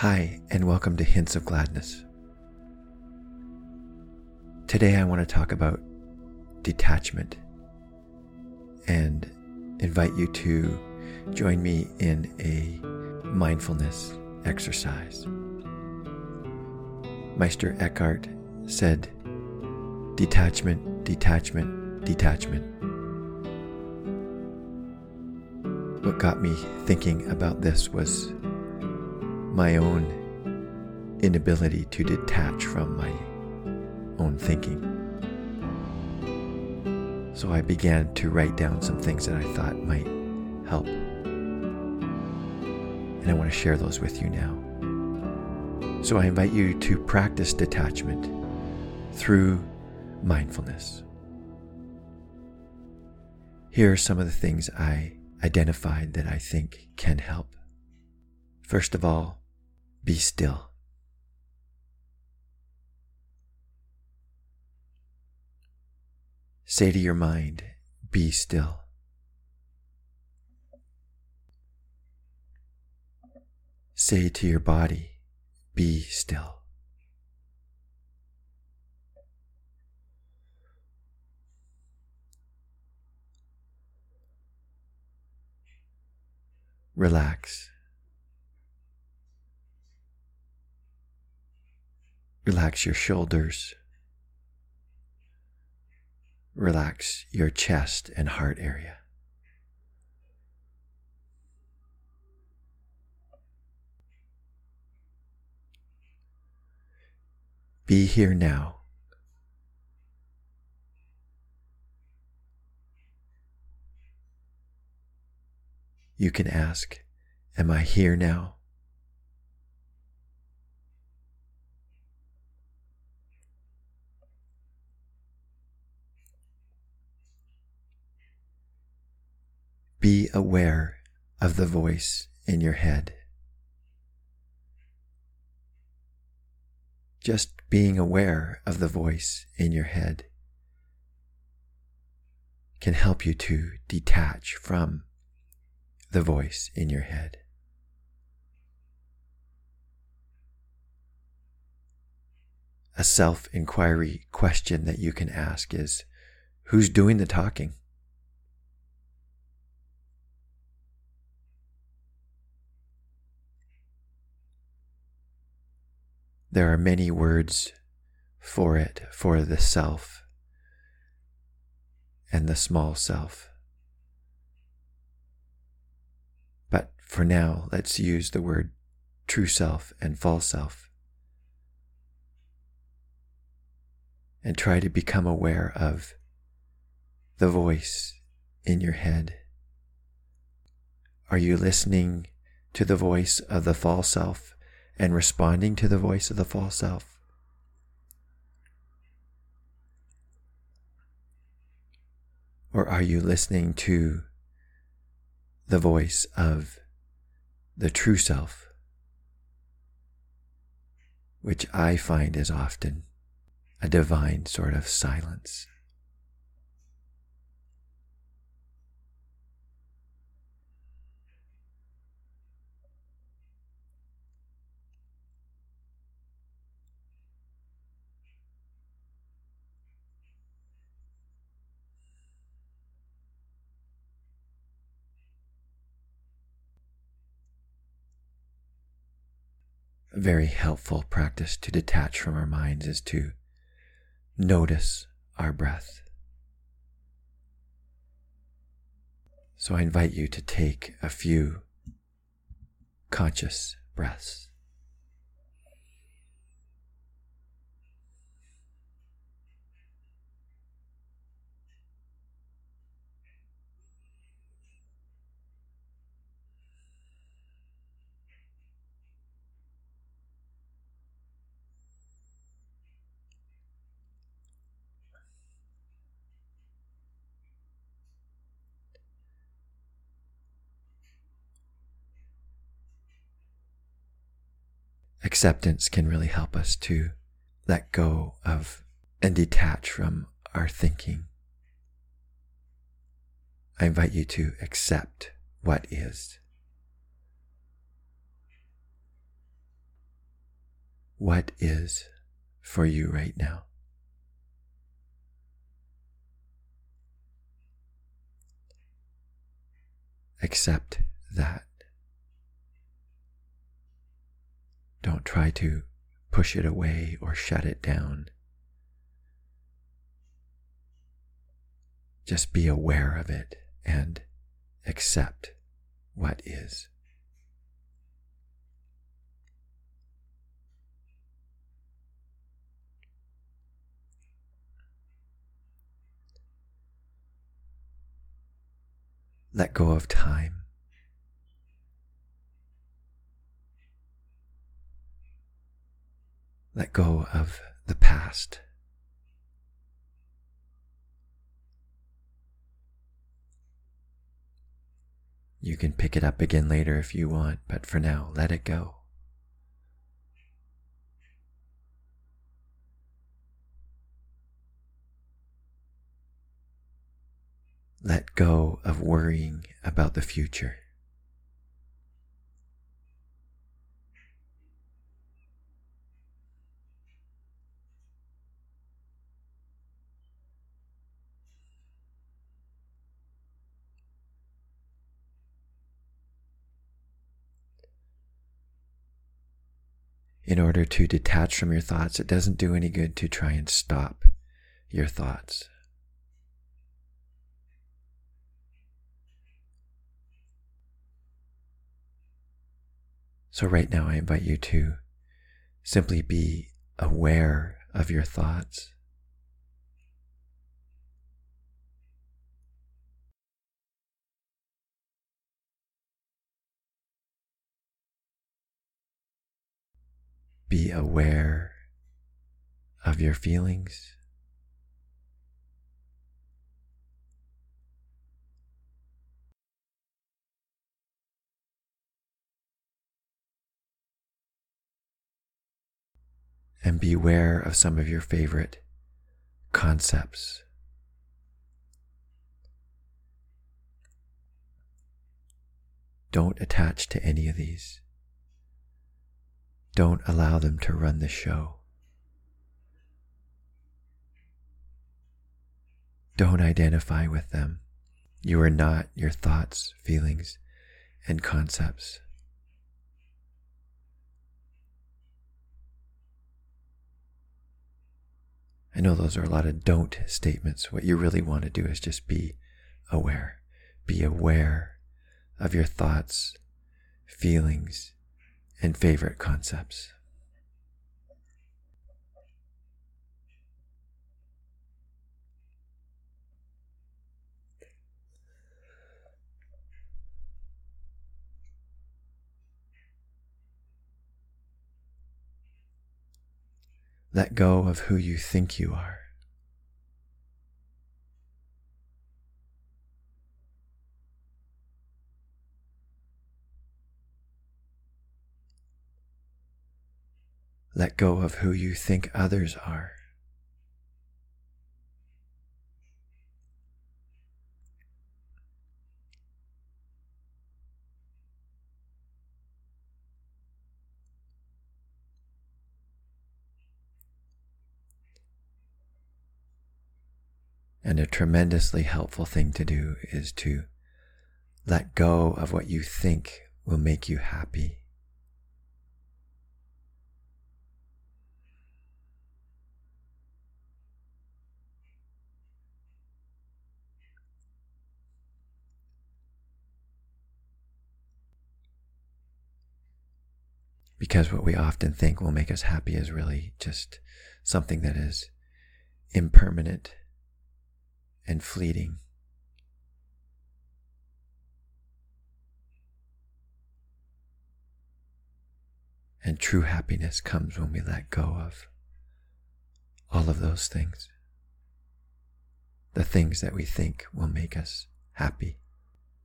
Hi, and welcome to Hints of Gladness. Today I want to talk about detachment and invite you to join me in a mindfulness exercise. Meister Eckhart said, Detachment, detachment, detachment. What got me thinking about this was my own inability to detach from my own thinking. So I began to write down some things that I thought might help. And I want to share those with you now. So I invite you to practice detachment through mindfulness. Here are some of the things I identified that I think can help. First of all, be still. Say to your mind, be still. Say to your body, be still. Relax. Relax your shoulders. Relax your chest and heart area. Be here now. You can ask, Am I here now? Be aware of the voice in your head. Just being aware of the voice in your head can help you to detach from the voice in your head. A self inquiry question that you can ask is Who's doing the talking? There are many words for it, for the self and the small self. But for now, let's use the word true self and false self. And try to become aware of the voice in your head. Are you listening to the voice of the false self and responding to the voice of the false self. Or are you listening to the voice of the true self, which I find is often a divine sort of silence? Very helpful practice to detach from our minds is to notice our breath. So I invite you to take a few conscious breaths. Acceptance can really help us to let go of and detach from our thinking. I invite you to accept what is. what is for you right now. Accept that. Don't try to push it away or shut it down. Just be aware of it and accept what is. Let go of time. Let go of the past. You can pick it up again later if you want, but for now, let it go. Let go of worrying about the future. In order to detach from your thoughts, it doesn't do any good to try and stop your thoughts. So, right now, I invite you to simply be aware of your thoughts. Be aware of your feelings. And beware of some of your favorite concepts. Don't attach to any of these. Don't allow them to run the show. Don't identify with them. You are not your thoughts, feelings, and concepts. I know those are a lot of don't statements. What you really want to do is just be aware. Be aware of your thoughts, feelings, and favorite concepts. Let go of who you think you are. Let go of who you think others are. And a tremendously helpful thing to do is to let go of what you think will make you happy. Because what we often think will make us happy is really just something that is impermanent and fleeting. And true happiness comes when we let go of all of those things. The things that we think will make us happy,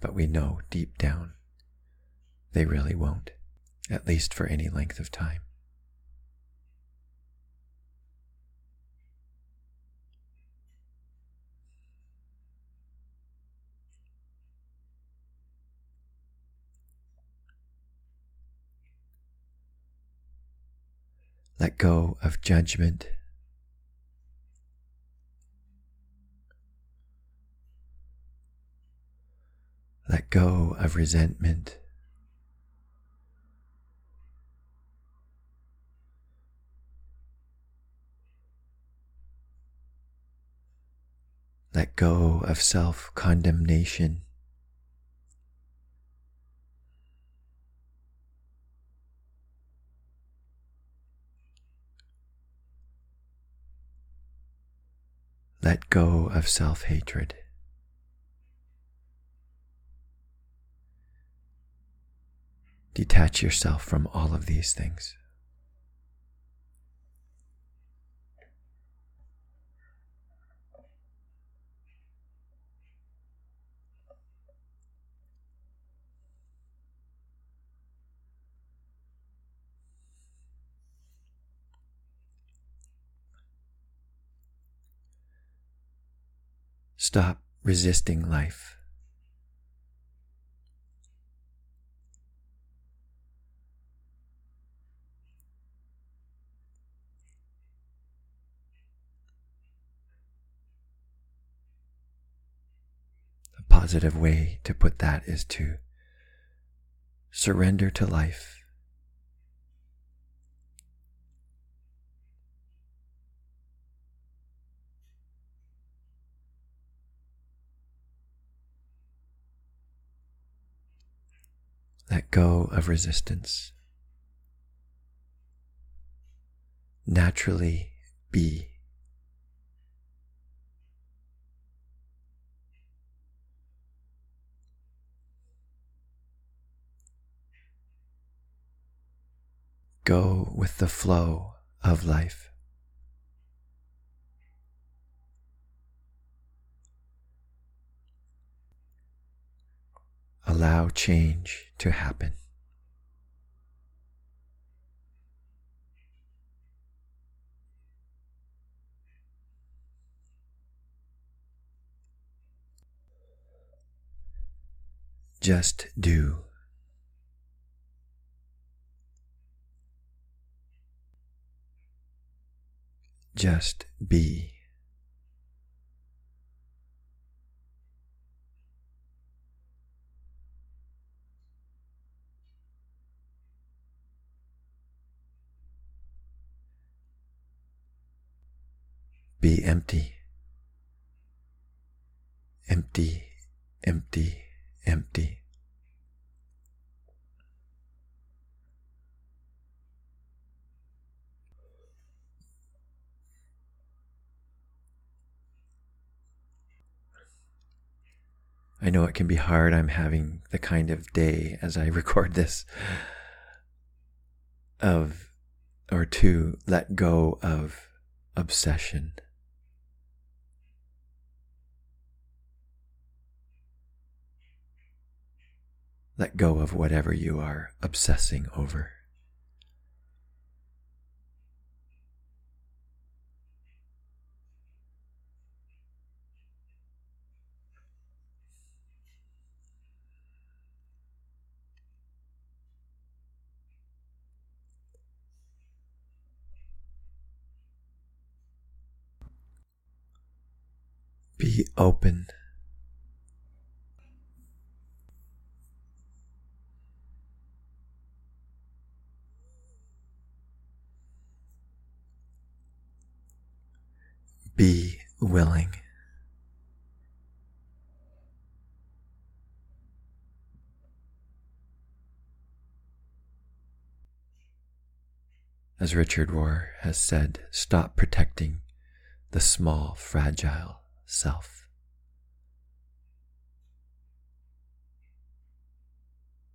but we know deep down they really won't at least for any length of time. Let go of judgment. Let go of resentment. Let go of self condemnation. Let go of self hatred. Detach yourself from all of these things. Stop resisting life. A positive way to put that is to surrender to life. Go of resistance. Naturally be. Go with the flow of life. Allow change to happen. Just do. Just be. Be empty. Empty, empty, empty. I know it can be hard. I'm having the kind of day as I record this of or to let go of obsession. Let go of whatever you are obsessing over. Be open. Be willing. As Richard Rohr has said, stop protecting the small, fragile self.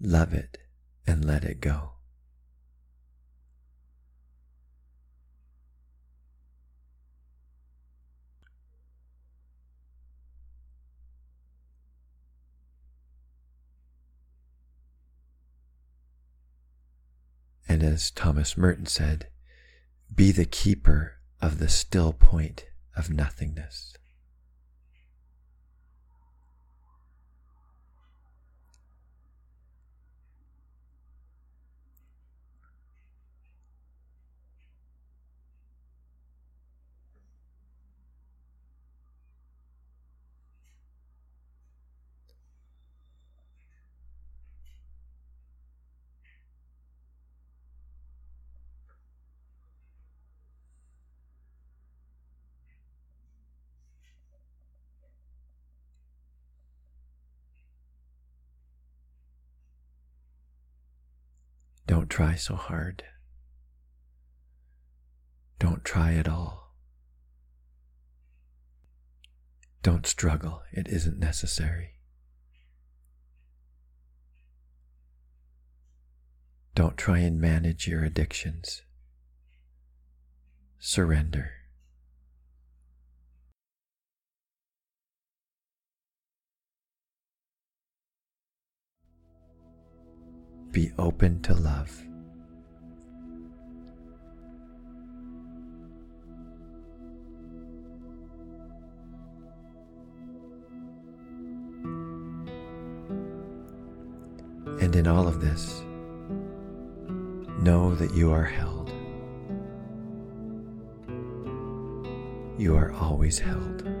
Love it and let it go. And as Thomas Merton said, be the keeper of the still point of nothingness. Don't try so hard. Don't try at all. Don't struggle, it isn't necessary. Don't try and manage your addictions. Surrender. Be open to love. And in all of this, know that you are held. You are always held.